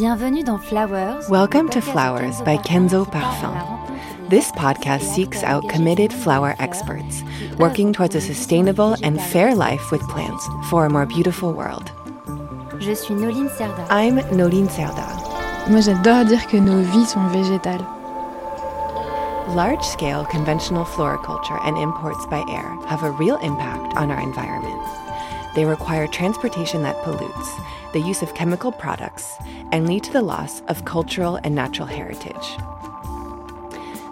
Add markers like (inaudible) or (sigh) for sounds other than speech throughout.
Bienvenue dans Flowers. Welcome to Flowers by Kenzo Parfum. This podcast seeks out committed flower experts working towards a sustainable and fair life with plants for a more beautiful world. Je suis Noline Serda. I'm Noline Serda. Moi, j'adore dire que nos vies sont végétales. Large scale conventional floriculture and imports by air have a real impact on our environment. They require transportation that pollutes, the use of chemical products, and lead to the loss of cultural and natural heritage.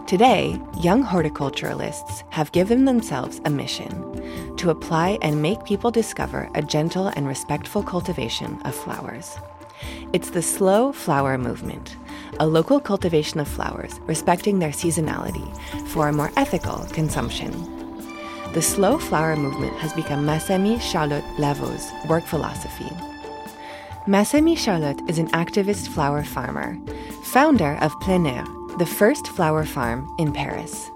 Today, young horticulturalists have given themselves a mission to apply and make people discover a gentle and respectful cultivation of flowers. It's the slow flower movement, a local cultivation of flowers respecting their seasonality for a more ethical consumption. The slow flower movement has become Masami Charlotte Lavault's work philosophy. Masami Charlotte is an activist flower farmer, founder of Plein Air, the first flower farm in Paris.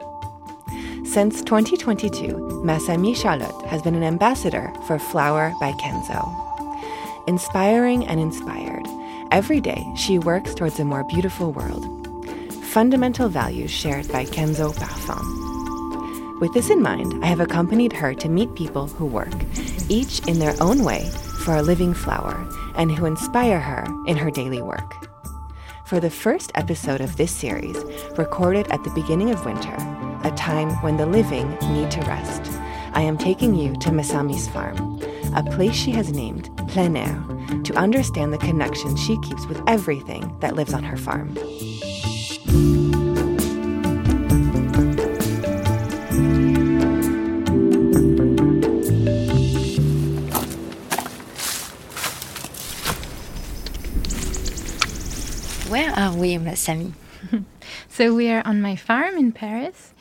Since 2022, Masami Charlotte has been an ambassador for Flower by Kenzo. Inspiring and inspired, every day she works towards a more beautiful world. Fundamental values shared by Kenzo Parfum. With this in mind, I have accompanied her to meet people who work, each in their own way, for a living flower and who inspire her in her daily work. For the first episode of this series, recorded at the beginning of winter, a time when the living need to rest, I am taking you to Masami's farm, a place she has named Plein Air, to understand the connection she keeps with everything that lives on her farm. We, Masami? (laughs) So we are on my farm in Paris.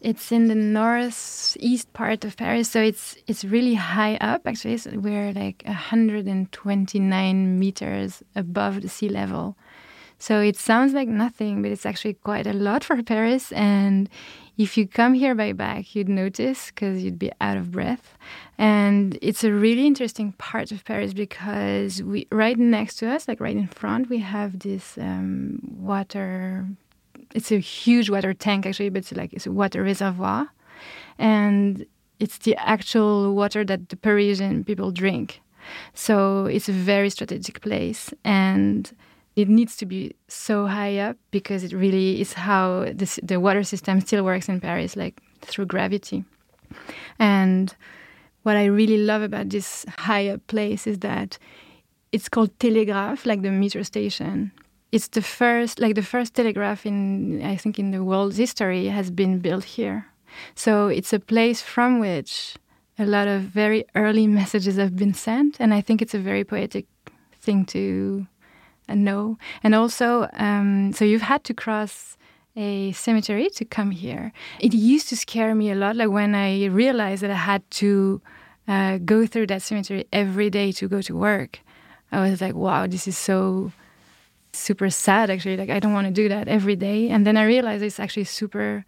It's in the northeast part of Paris, so it's it's really high up. Actually, so we're like 129 meters above the sea level. So it sounds like nothing, but it's actually quite a lot for Paris. And if you come here by bike, you'd notice because you'd be out of breath. And it's a really interesting part of Paris because we right next to us, like right in front, we have this um, water. It's a huge water tank actually, but it's like it's a water reservoir, and it's the actual water that the Parisian people drink. So it's a very strategic place and it needs to be so high up because it really is how this, the water system still works in Paris, like through gravity. And what I really love about this high up place is that it's called Télégraphe, like the meter station. It's the first, like the first telegraph in, I think, in the world's history has been built here. So it's a place from which a lot of very early messages have been sent, and I think it's a very poetic thing to uh, know. And also, um, so you've had to cross a cemetery to come here. It used to scare me a lot, like when I realized that I had to uh, go through that cemetery every day to go to work. I was like, wow, this is so super sad actually. Like, I don't want to do that every day. And then I realized it's actually super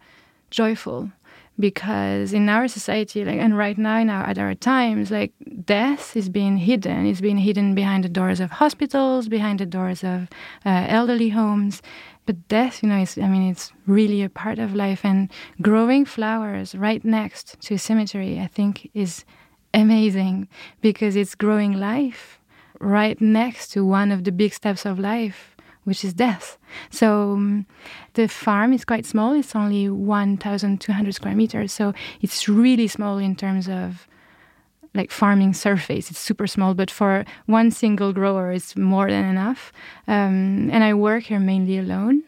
joyful because in our society like and right now in our at our times like death is being hidden. It's being hidden behind the doors of hospitals behind the doors of uh, elderly homes. But death you know is i mean it's really a part of life. And growing flowers right next to a cemetery i think is amazing because it's growing life right next to one of the big steps of life which is death. So um, the farm is quite small. It's only 1,200 square meters. So it's really small in terms of like farming surface. It's super small, but for one single grower, it's more than enough. Um, and I work here mainly alone.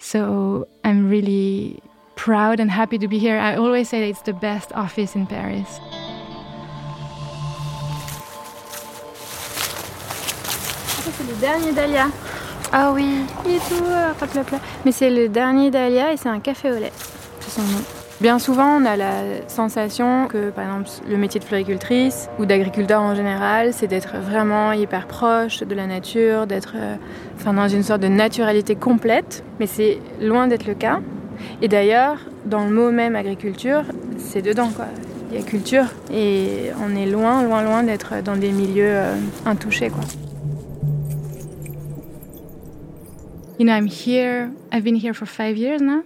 So I'm really proud and happy to be here. I always say it's the best office in Paris. C'est le dernier dahlia. Ah oui. Est tout euh. Mais c'est le dernier dahlia et c'est un café au lait. C'est son nom. Bien souvent, on a la sensation que, par exemple, le métier de floricultrice ou d'agriculteur en général, c'est d'être vraiment hyper proche de la nature, d'être euh, dans une sorte de naturalité complète. Mais c'est loin d'être le cas. Et d'ailleurs, dans le mot même agriculture, c'est dedans, quoi. Il y a culture et on est loin, loin, loin d'être dans des milieux euh, intouchés, quoi. You know, I'm here, I've been here for five years now,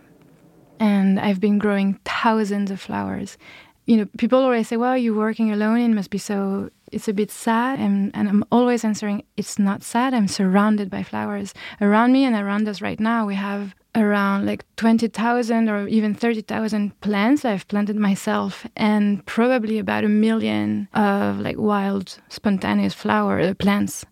and I've been growing thousands of flowers. You know, people always say, well, you're working alone, it must be so, it's a bit sad. And, and I'm always answering, it's not sad. I'm surrounded by flowers. Around me and around us right now, we have around like 20,000 or even 30,000 plants I've planted myself, and probably about a million of like wild, spontaneous flower uh, plants.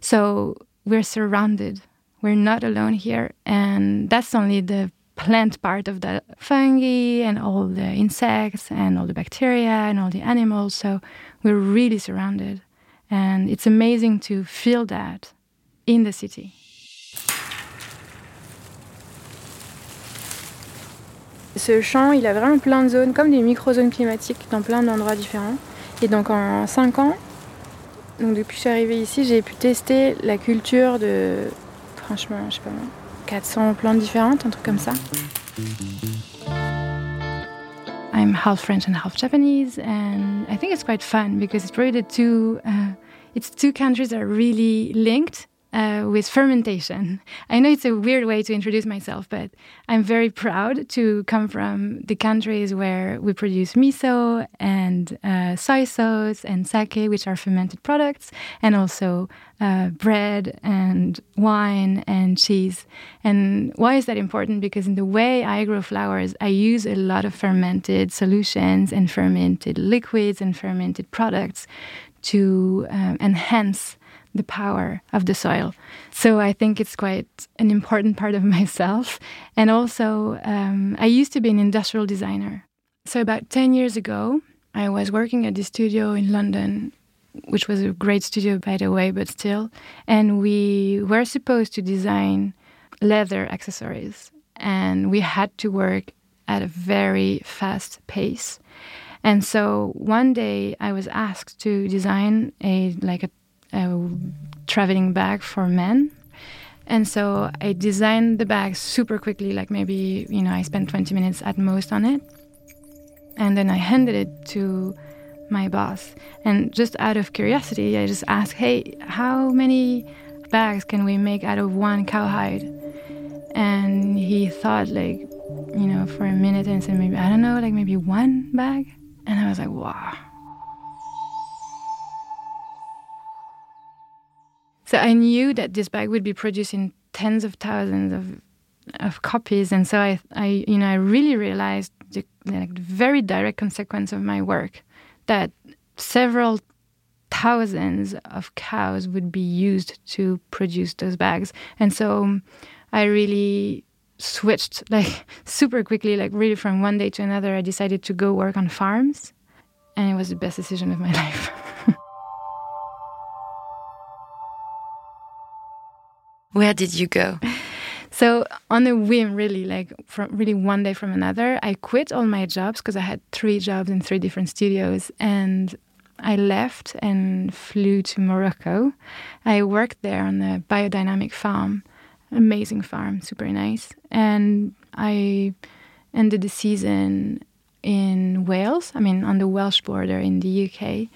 So we're surrounded we're not alone here. And that's only the plant part of the fungi and all the insects and all the bacteria and all the animals. So we're really surrounded. And it's amazing to feel that in the city. Ce champ, il a vraiment plein de zones, comme des micro-zones climatiques dans plein d'endroits différents. Et donc en 5 ans, donc depuis que je suis arrivée ici, j'ai pu tester la culture de franchement, je sais pas, 400 plantes différentes, un truc comme ça. I'm half French and half Japanese, and I think it's quite fun because it's really the two. Uh, it's two countries that are really linked uh, with fermentation. I know it's a weird way to introduce myself, but I'm very proud to come from the countries where we produce miso and uh, soy sauce and sake, which are fermented products, and also uh, bread and wine and cheese. And why is that important? Because in the way I grow flowers, I use a lot of fermented solutions and fermented liquids and fermented products to um, enhance the power of the soil. So I think it's quite an important part of (laughs) myself. And also, um, I used to be an industrial designer. So about 10 years ago, I was working at the studio in London, which was a great studio, by the way, but still. And we were supposed to design leather accessories. And we had to work at a very fast pace. And so one day I was asked to design a like a a traveling bag for men. And so I designed the bag super quickly, like maybe, you know, I spent 20 minutes at most on it. And then I handed it to my boss. And just out of curiosity, I just asked, hey, how many bags can we make out of one cowhide? And he thought, like, you know, for a minute and said, maybe, I don't know, like maybe one bag. And I was like, wow So I knew that this bag would be produced in tens of thousands of of copies, and so I, I you know, I really realized the very direct consequence of my work that several thousands of cows would be used to produce those bags, and so um, I really switched (laughs) like super quickly, like really from one day to another. I decided to go work on farms, and it was the best decision of my (laughs) life. Where did you go? (laughs) So on a whim, really, like from really one day from another, I quit all my jobs because I had three jobs in three different studios, and I left and flew to Morocco. I worked there on a biodynamic farm, amazing farm, super nice, and I ended the season in Wales. I mean, on the Welsh border in the UK,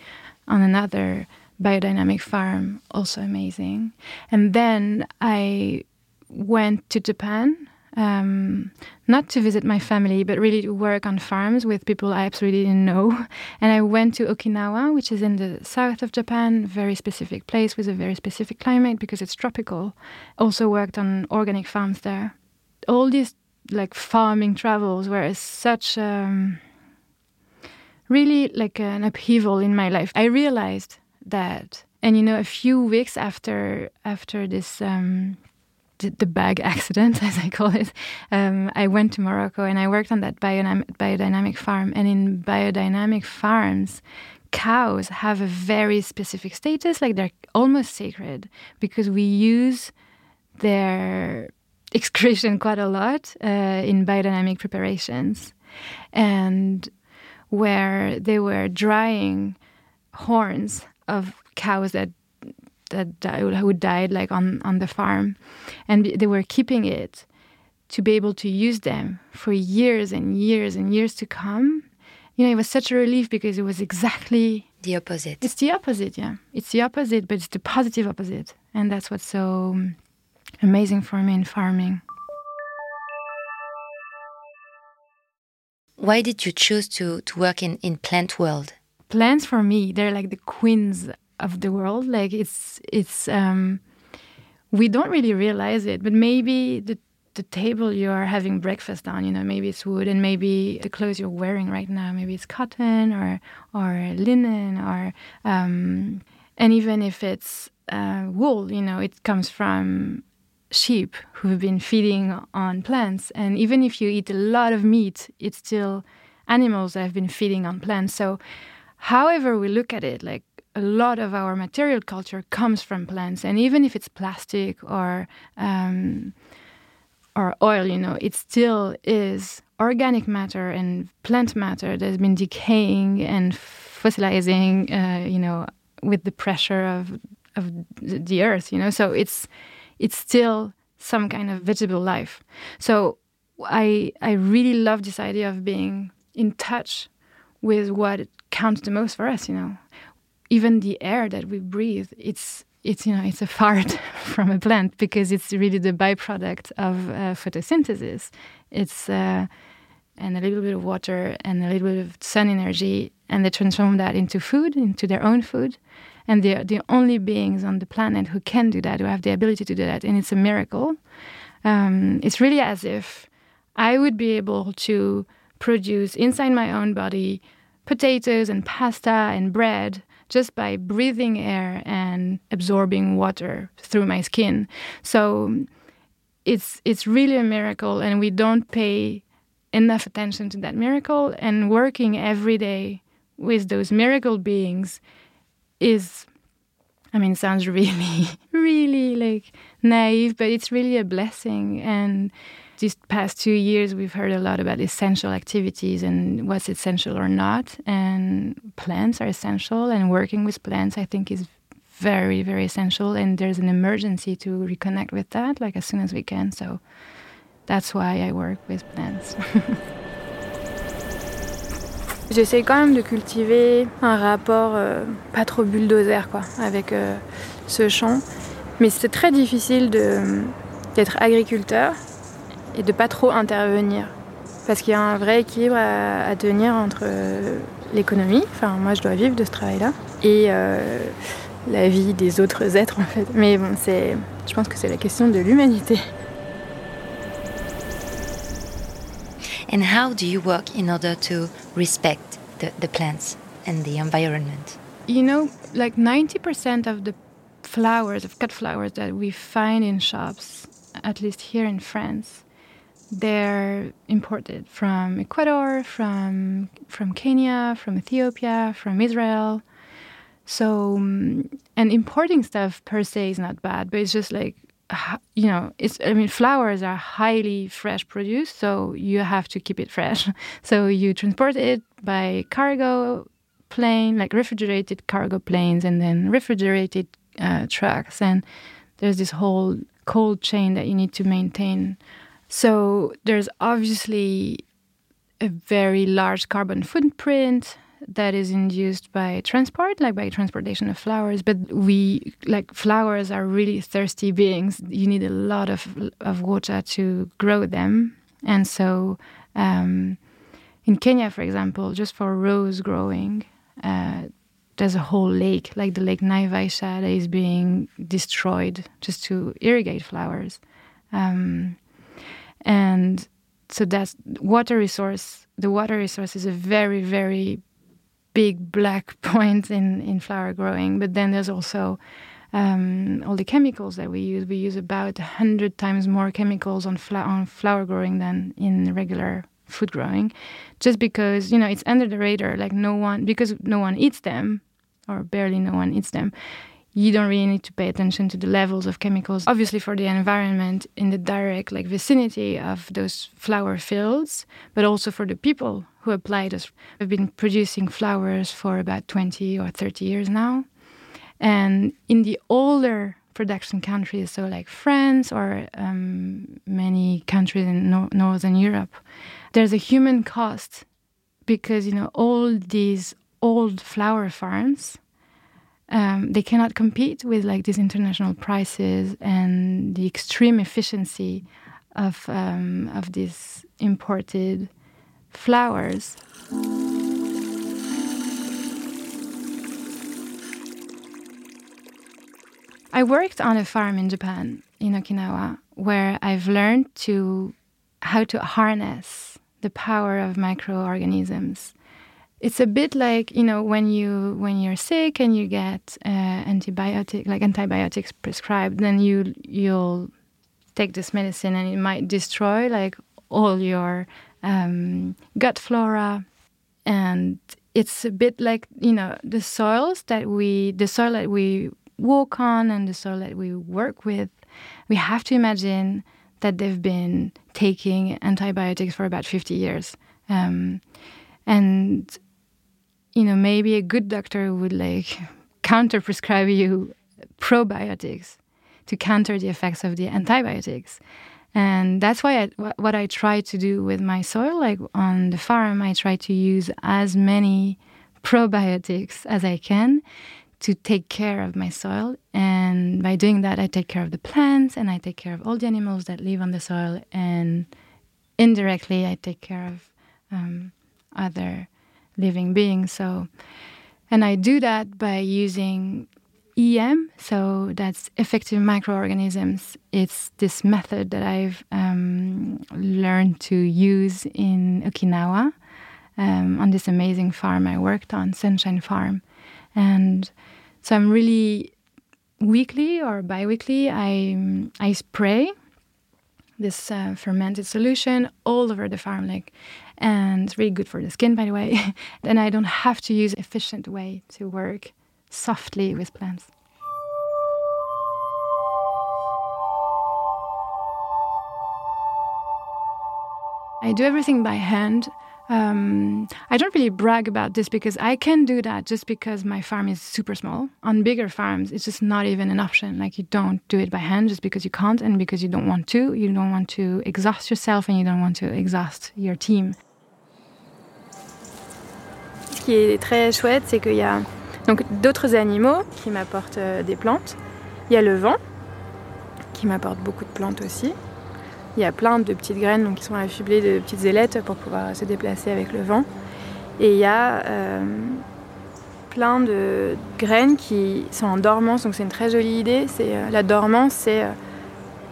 on another biodynamic farm, also amazing. And then I went to Japan, um, not to visit my family, but really to work on farms with people I absolutely didn't know. (laughs) And I went to Okinawa, which is in the south of Japan, very specific place with a very specific climate because it's tropical. Also worked on organic farms there. All these like farming travels were such um, really like an upheaval in my life. I realized that. And you know, a few weeks after after this um, the, the, bag (laughs) accident, as I call it, um, I went to Morocco and I worked on that biodynamic, biodynamic farm. And in biodynamic farms, cows have a very specific status, like they're almost sacred because we use their (laughs) excretion quite a lot uh, in biodynamic preparations. And where they were drying horns of cows that that died, who died like on on the farm, and they were keeping it to be able to use them for years and years and years to come. You know, it was such a relief because it was exactly the opposite. It's the opposite, yeah. It's the opposite, but it's the positive opposite, and that's what's so um, amazing for me in farming. Why did you choose to, to work in, in plant world? Plants for me, they're like the queens of the world. Like it's it's um, we don't really realize it, but maybe the the table you are having breakfast on, you know, maybe it's wood, and maybe the clothes you're wearing right now, maybe it's cotton or or linen or um, and even if it's uh, wool, you know, it comes from sheep who've been feeding on plants. And even if you eat a lot of meat, it's still animals that have been feeding on plants. So, however we look at it, like a lot of our material culture comes from plants. And even if it's plastic or um, or oil, you know, it still is organic matter and plant matter that's been decaying and fossilizing, uh, you know, with the pressure of of the earth, you know. So it's it's still some kind of vegetable life. So I I really love this idea of being in touch with what counts the most for us, you know. Even the air that we breathe, it's it's you know it's a fart (laughs) from a plant because it's really the byproduct of uh, photosynthesis. It's uh, and a little bit of water and a little bit of sun energy, and they transform that into food, into their own food and they're the only beings on the planet who can do that, who have the ability to do that, and it's a miracle. Um, it's really as if I would be able to produce inside my own body potatoes and pasta and bread just by breathing air and absorbing water through my skin. So it's it's really a miracle, and we don't pay enough attention to that miracle. And working every day with those miracle beings is I mean, sounds (laughs) really, really like naive, but it's really a blessing. And these past two years, we've heard a lot about essential activities and what's essential or not. And plants are essential, and working with plants, I think, is very, very essential. And there's an emergency to reconnect with that, like as soon as we can. So that's why I work with plants. (laughs) J'essaie quand même de cultiver un rapport euh, pas trop bulldozer quoi, avec euh, ce champ. Mais c'est très difficile d'être agriculteur et de pas trop intervenir. Parce qu'il y a un vrai équilibre à, tenir entre euh, l'économie, enfin moi je dois vivre de ce travail-là, et la vie des autres êtres en fait. Mais bon, c'est, je pense que c'est la question de l'humanité. And how do you work in order to respect the, the plants and the environment? You know, like 90% of the flowers, of cut flowers that we find in shops, at least here in France, they're imported from Ecuador, from from Kenya, from Ethiopia, from Israel. So, um, and importing stuff per se is not bad, but it's just like you know, it's, I mean, flowers are highly fresh produce, so you have to keep it fresh. (laughs) So you transport it by cargo plane, like refrigerated cargo planes, and then refrigerated uh, trucks. And there's this whole cold chain that you need to maintain. So there's obviously a very large carbon footprint that is induced by transport, like by transportation of flowers. But we, like flowers, are really thirsty beings. You need a lot of of water to grow them, and so um, in Kenya, for example, just for rose growing. Uh, there's a whole lake, like the Lake Naivasha, that is being destroyed just to irrigate flowers. Um, and so that's water resource. The water resource is a very, very big black (laughs) point in, in flower growing. But then there's also um, all the chemicals that we use. We use about 100 times more chemicals on, on flower growing than in regular food growing, just because, you know, it's under the radar. Like no one, because no one eats them, or barely no one eats them, you don't really need to pay attention to the levels of chemicals. Obviously, for the environment in the direct like vicinity of those flower fields, but also for the people who apply those. We've been producing flowers for about 20 or 30 years now, and in the older production countries, so like France or um, many countries in no Northern Europe, there's a human cost because you know all these old flower farms um, they cannot compete with like these international prices and the extreme efficiency of um, of these imported flowers. I worked on a farm in Japan, in Okinawa, where I've learned to how to harness the power of microorganisms. It's a bit like you know when you when you're sick and you get uh, antibiotic like antibiotics prescribed, then you you'll take this medicine and it might destroy like all your um, gut flora. And it's a bit like you know the soils that we the soil that we walk on and the soil that we work with we have to imagine that they've been taking antibiotics for about 50 years. Um, and you know maybe a good doctor would like counter prescribe you probiotics to counter the effects of the antibiotics and that's why I, what I try to do with my soil, like on the farm, I try to use as many probiotics as I can to take care of my soil. And by doing that, I take care of the plants and I take care of all the animals that live on the soil. And indirectly, I take care of um, other living beings. So, and I do that by using EM, so that's effective microorganisms. It's this method that I've um, learned to use in Okinawa um, on this amazing farm I worked on, Sunshine Farm. And so I'm really weekly or biweekly, I, I spray this uh, fermented solution all over the farm, like, and it's really good for the skin, by the way. (laughs) then I don't have to use efficient way to work softly with plants. I do everything by hand. Um, I don't really brag about this because I can do that just because my farm is super small. On bigger farms, it's just not even an option. Like, you don't do it by hand just because you can't and because you don't want to. You don't want to exhaust yourself and you don't want to exhaust your team. Qui est très chouette, c'est qu'il y a Donc d'autres animaux qui m'apportent euh, des plantes. Il y a le vent qui m'apporte beaucoup de plantes aussi. Il y a plein de petites graines donc, qui sont affublées de petites ailettes pour pouvoir se déplacer avec le vent. Et il y a euh, plein de graines qui sont en dormance, donc c'est une très jolie idée. C'est euh, la dormance, c'est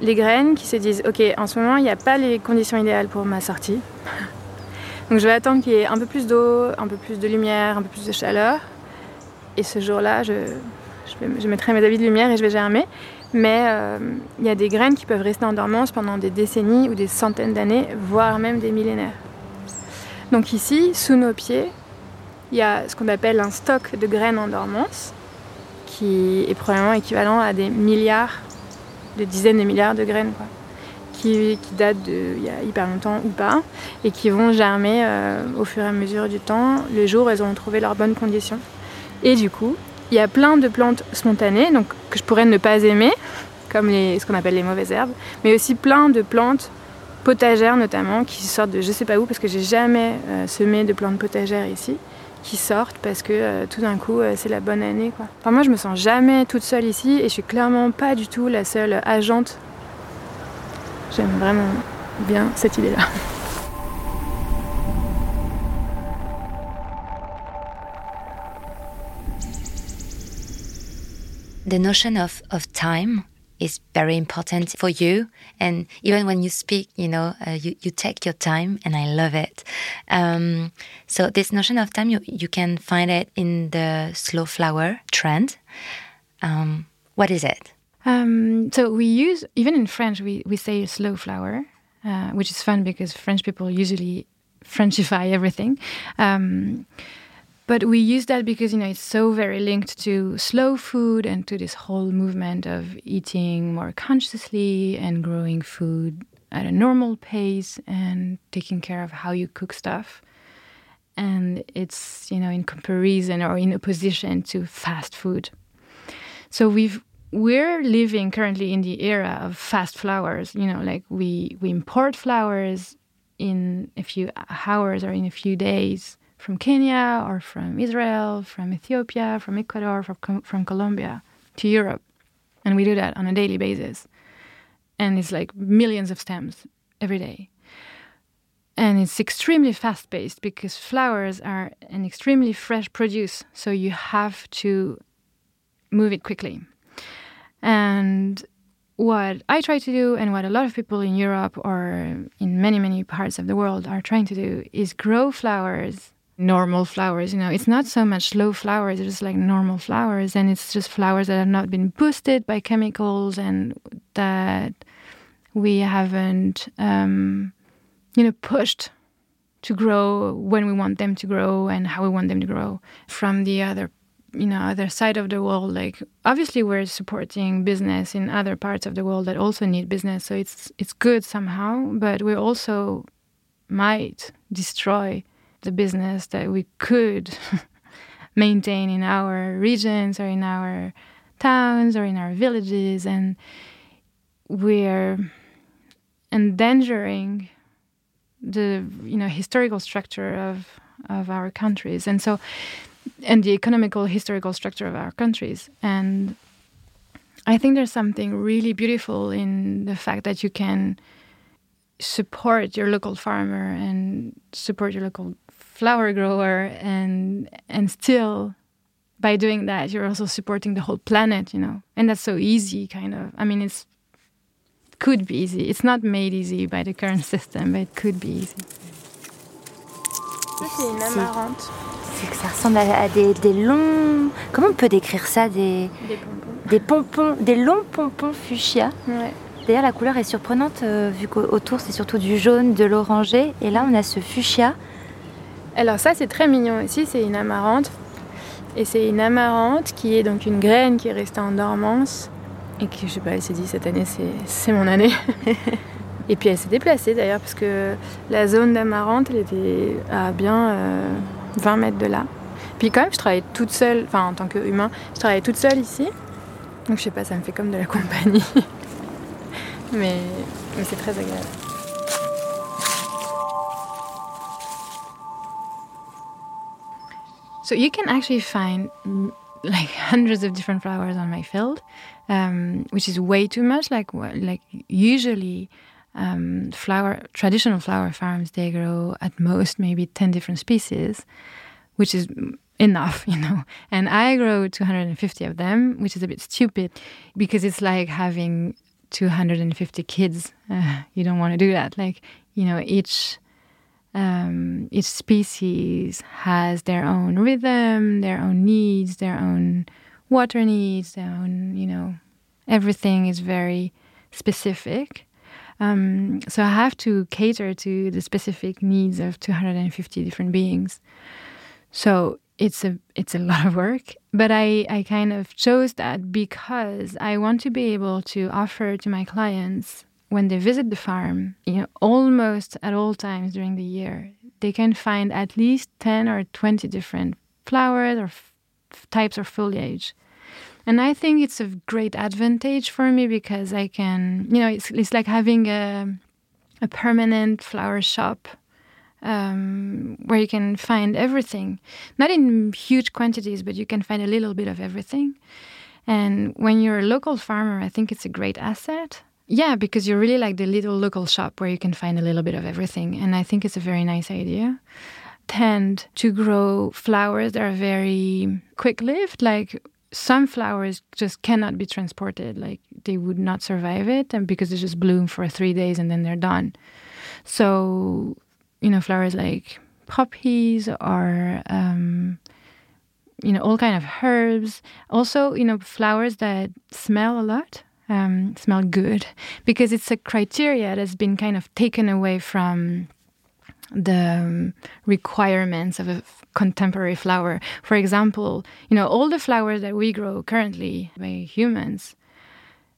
les graines qui se disent ok, en ce moment il n'y a pas les conditions idéales pour ma sortie. Donc je vais attendre qu'il y ait un peu plus d'eau, un peu plus de lumière, un peu plus de chaleur. Et ce jour-là, je, je, mettrai mes habits de lumière et je vais germer. Mais euh, il y a des graines qui peuvent rester en dormance pendant des décennies ou des centaines d'années, voire même des millénaires. Donc ici, sous nos pieds, il y a ce qu'on appelle un stock de graines en dormance, qui est probablement équivalent à des milliards, de dizaines de milliards de graines, qui, datent d'il y a hyper longtemps ou pas, et qui vont germer euh, au fur et à mesure du temps, le jour où elles ont trouvé leurs bonnes conditions. Et du coup, il y a plein de plantes spontanées donc, que je pourrais ne pas aimer, comme les, ce qu'on appelle les mauvaises herbes, mais aussi plein de plantes potagères notamment qui sortent de je sais pas où parce que j'ai jamais euh, semé de plantes potagères ici qui sortent parce que euh, tout d'un coup c'est la bonne année quoi. Enfin, moi je me sens jamais toute seule ici et je suis clairement pas du tout la seule agente. J'aime vraiment bien cette idée là. the notion of, of time is very important for you. And even when you speak, you know, uh, you, you take your time, and I love it. Um, so, this notion of time, you, you can find it in the slow flower trend. Um, what is it? Um, so, we use, even in French, we, we say slow flower, uh, which is fun because French people usually Frenchify everything. Um, but we use that because you know it's so very linked to slow food and to this whole movement of eating more consciously and growing food at a normal pace and taking care of how you cook stuff and it's you know in comparison or in opposition to fast food so we've we're living currently in the era of fast flowers you know like we we import flowers in a few hours or in a few days from Kenya or from Israel, from Ethiopia, from Ecuador, from, from Colombia to Europe. And we do that on a daily basis. And it's like millions of stems every day. And it's extremely fast paced because flowers are an extremely fresh produce. So you have to move it quickly. And what I try to do, and what a lot of people in Europe or in many, many parts of the world are trying to do, is grow flowers, normal flowers. You know, it's not so much slow flowers, it's just like normal flowers, and it's just flowers that have not been boosted by chemicals and that we haven't, um, you know, pushed to grow when we want them to grow and how we want them to grow from the other you know other side of the world like obviously we're supporting business in other parts of the world that also need business so it's it's good somehow but we also might destroy the business that we could (laughs) maintain in our regions or in our towns or in our villages and we're endangering the you know historical structure of of our countries. And so and the economical historical structure of our countries. And I think there's something really beautiful in the fact that you can support your local farmer and support your local flower grower and and still by doing that you're also supporting the whole planet you know? And that's so easy kind of. I mean it's could be easy. It's not made easy by the current system but it could be easy que ça ressemble à, des, des, longs. Comment on peut décrire ça Des, des pompons. Des longs pompons fuchsia. Ouais. D'ailleurs, la couleur est surprenante, euh, vu qu'autour c'est surtout du jaune, de l'orangé. Et là, on a ce fuchsia. Alors, ça, c'est très mignon ici, c'est une amarante. Et c'est une amarante qui est donc une graine qui est restée en dormance. Et qui, je sais pas, elle s'est dit cette année, c'est mon année. (laughs) et puis elle s'est déplacée d'ailleurs, parce que la zone d'amarante, elle était à bien. Euh, 20 mètres de là. Puis quand même, je travaille toute seule, enfin en tant qu'humain, je travaille toute seule ici. Donc je sais pas, ça me fait comme de la compagnie. (laughs) mais mais c'est très agréable. So you can actually find like (laughs) hundreds of different flowers on my field, um, which is way too much. Like like usually um, flower traditional flower farms they grow at most maybe 10 different species which is enough (laughs) you know. And i grow 250 of them which is a bit stupid because it's like having 250 kids. (laughs) Uh, you don't want to do that. Like you know each um, each species has their own rhythm their own needs their own water needs their own you know everything is very specific um, so I have to cater to the specific needs of 250 different beings. So it's a it's a (laughs) lot of work, but I, I kind of chose that because I want to be able to offer to my clients when they visit the farm, you know, almost at all times during the year, they can find at least 10 or 20 different flowers or types of foliage and I think it's a great advantage for me because I can, you know, it's, it's like having a, a permanent flower shop um, where you can find everything, not in huge quantities, but you can find a little bit of everything. And when you're a local farmer, I think it's a great asset. Yeah, because you're really like the little local shop where you can find a little bit of everything. And I think it's a very nice idea. Tend to grow flowers that are very quick lived, like some flowers just cannot be transported like they would not survive it and because they just bloom for three days and then they're done. So you know flowers like poppies or um, you know all kind of herbs. Also you know flowers that smell a lot um, smell good because it's a criteria that's been kind of taken away from the um, requirements of a contemporary flower. For example, you know, all the flowers that we grow currently by humans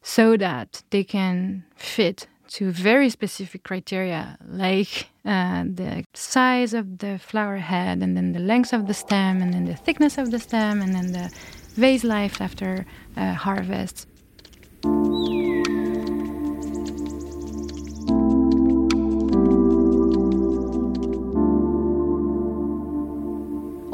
so that they can fit to very specific criteria like uh, the size of the flower head and then the length of the stem and then the thickness of the stem and then the vase life after uh, harvest.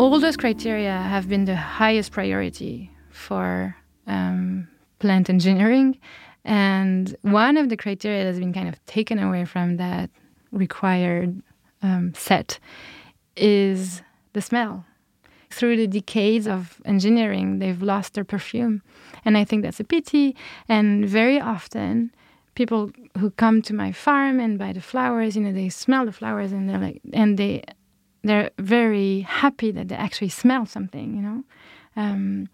All those criteria have been the highest priority for um, plant engineering. And one of the criteria that's been kind of taken away from that required um, set is the smell. Through the decades of engineering, they've lost their perfume. And I think that's a pity. And very often, people who come to my farm and buy the flowers, you know, they smell the flowers and they're like, and they, they're very happy that they actually smell something, you know. Um,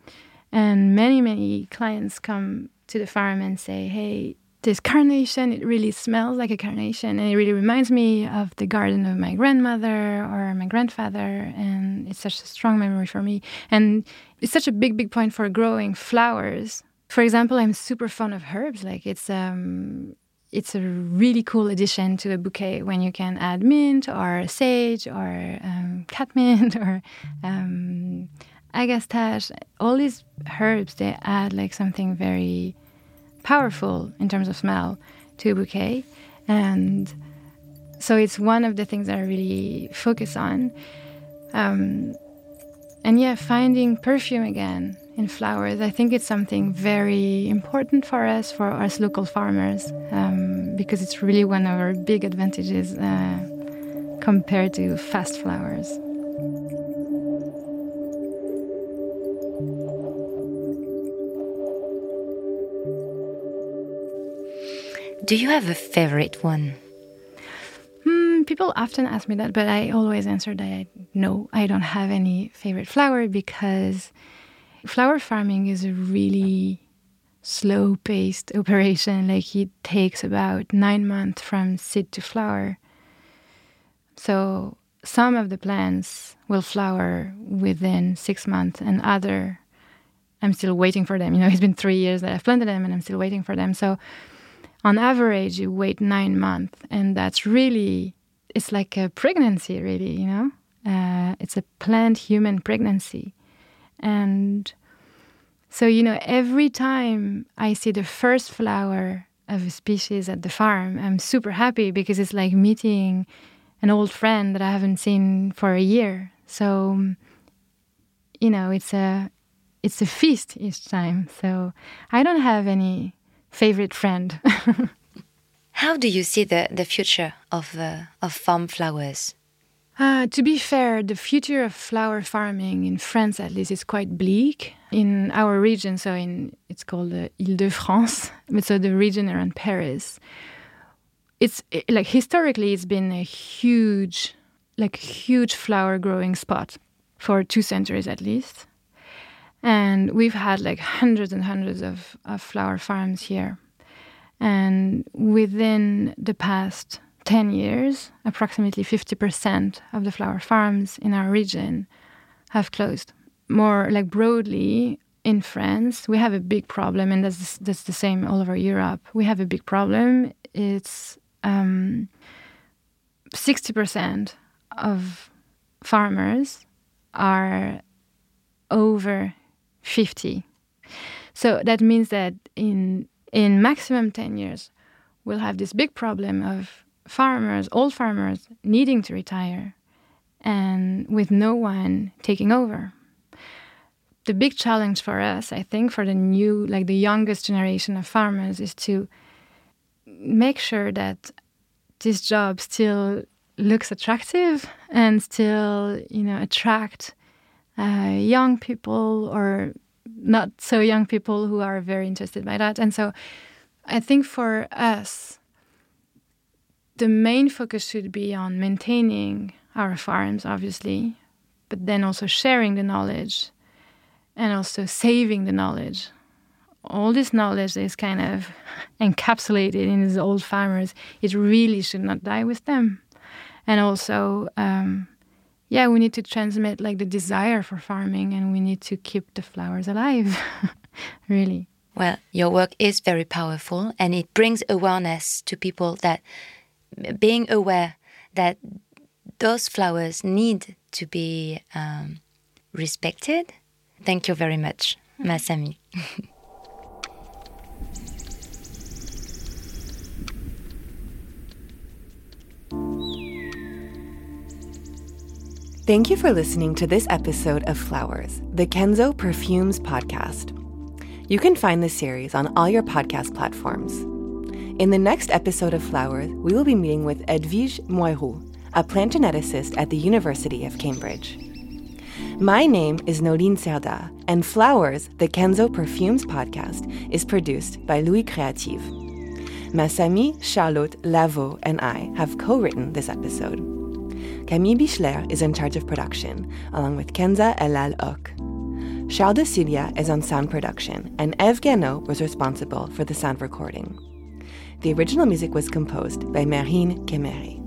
and many, many clients come to the farm and say, hey, this carnation, it really smells like a carnation. And it really reminds me of the garden of my grandmother or my grandfather. And it's such a strong memory for me. And it's such a big, big point for growing flowers. For example, I'm super fond of herbs. Like it's, um, it's a really cool addition to a bouquet when you can add mint or sage or um, catmint (laughs) or um, agastache. All these herbs, they add like something very powerful in terms of smell to a bouquet. And so it's one of the things that I really focus on. Um, and yeah, finding perfume again in flowers, I think it's something very important for us, for us local farmers, um, because it's really one of our big advantages uh, compared to fast flowers. Do you have a favorite one? Hmm, people often ask me that, but I always answer that I, no, I don't have any favorite flower because flower farming is a really slow paced (laughs) operation. Like it takes about nine months from seed to flower. So some of the plants will flower within six months, and other, I'm still waiting for them. (laughs) You know, it's been three years that I've planted them, and I'm still waiting for them. So on average you wait nine months and that's really it's like a pregnancy really you know uh, it's a plant human pregnancy and so you know every time i see the first flower of a species at the farm i'm super happy because it's like meeting an old friend that i haven't seen for a year so you know it's a it's a feast each time so i don't have any favorite friend. (laughs) How do you see the, the future of, uh, of farm flowers? Uh, to be fair, the future of flower farming in France, at least, is quite bleak. In our region, so in it's called the Ile-de-France, (laughs) but so the region around Paris, it's it, like historically it's been a huge, like huge flower growing spot for two centuries at least. And we've had like hundreds and hundreds of, of flower farms here. And within the past 10 years, approximately 50% of the flower farms in our region have closed. More like broadly, in France, we have a big problem, and that's, that's the same all over Europe. We have a big problem. It's um, 60% of farmers are over 50. So that means that in in maximum 10 years, we'll have this big problem of farmers, old farmers, needing to retire and with no one taking over. The big challenge for us, I think, for the new, like the youngest generation of farmers, is to make sure that this job still looks attractive and still, you know, attract uh, young people or not so young people who are very interested by that. And so I think for us, the main focus should be on maintaining our farms, obviously, but then also sharing the knowledge and also saving the knowledge. All this knowledge is kind of (laughs) encapsulated in these old farmers. It really should not die with them. And also, um, yeah, we need to transmit like the desire for farming and we need to keep the flowers alive, (laughs) really. Well, your work is very powerful and it brings awareness to people that being aware that those flowers need to be um, respected. Thank you very much, Masami. (laughs) Thank you for listening to this episode of Flowers, the Kenzo Perfumes podcast. You can find this series on all your podcast platforms. In the next episode of Flowers, we will be meeting with Edwige Moyroud, a plant geneticist at the University of Cambridge. My name is Noline Serda, and Flowers, the Kenzo Perfumes podcast, is produced by Louis Creative. Masami, Charlotte, Lavault, and I have co written this episode. Camille Bichler is in charge of production, along with Kenza Elal Ok. Charles de Cilia is on sound production, and Eve Gano was responsible for the sound recording. The original music was composed by Marine Kemery.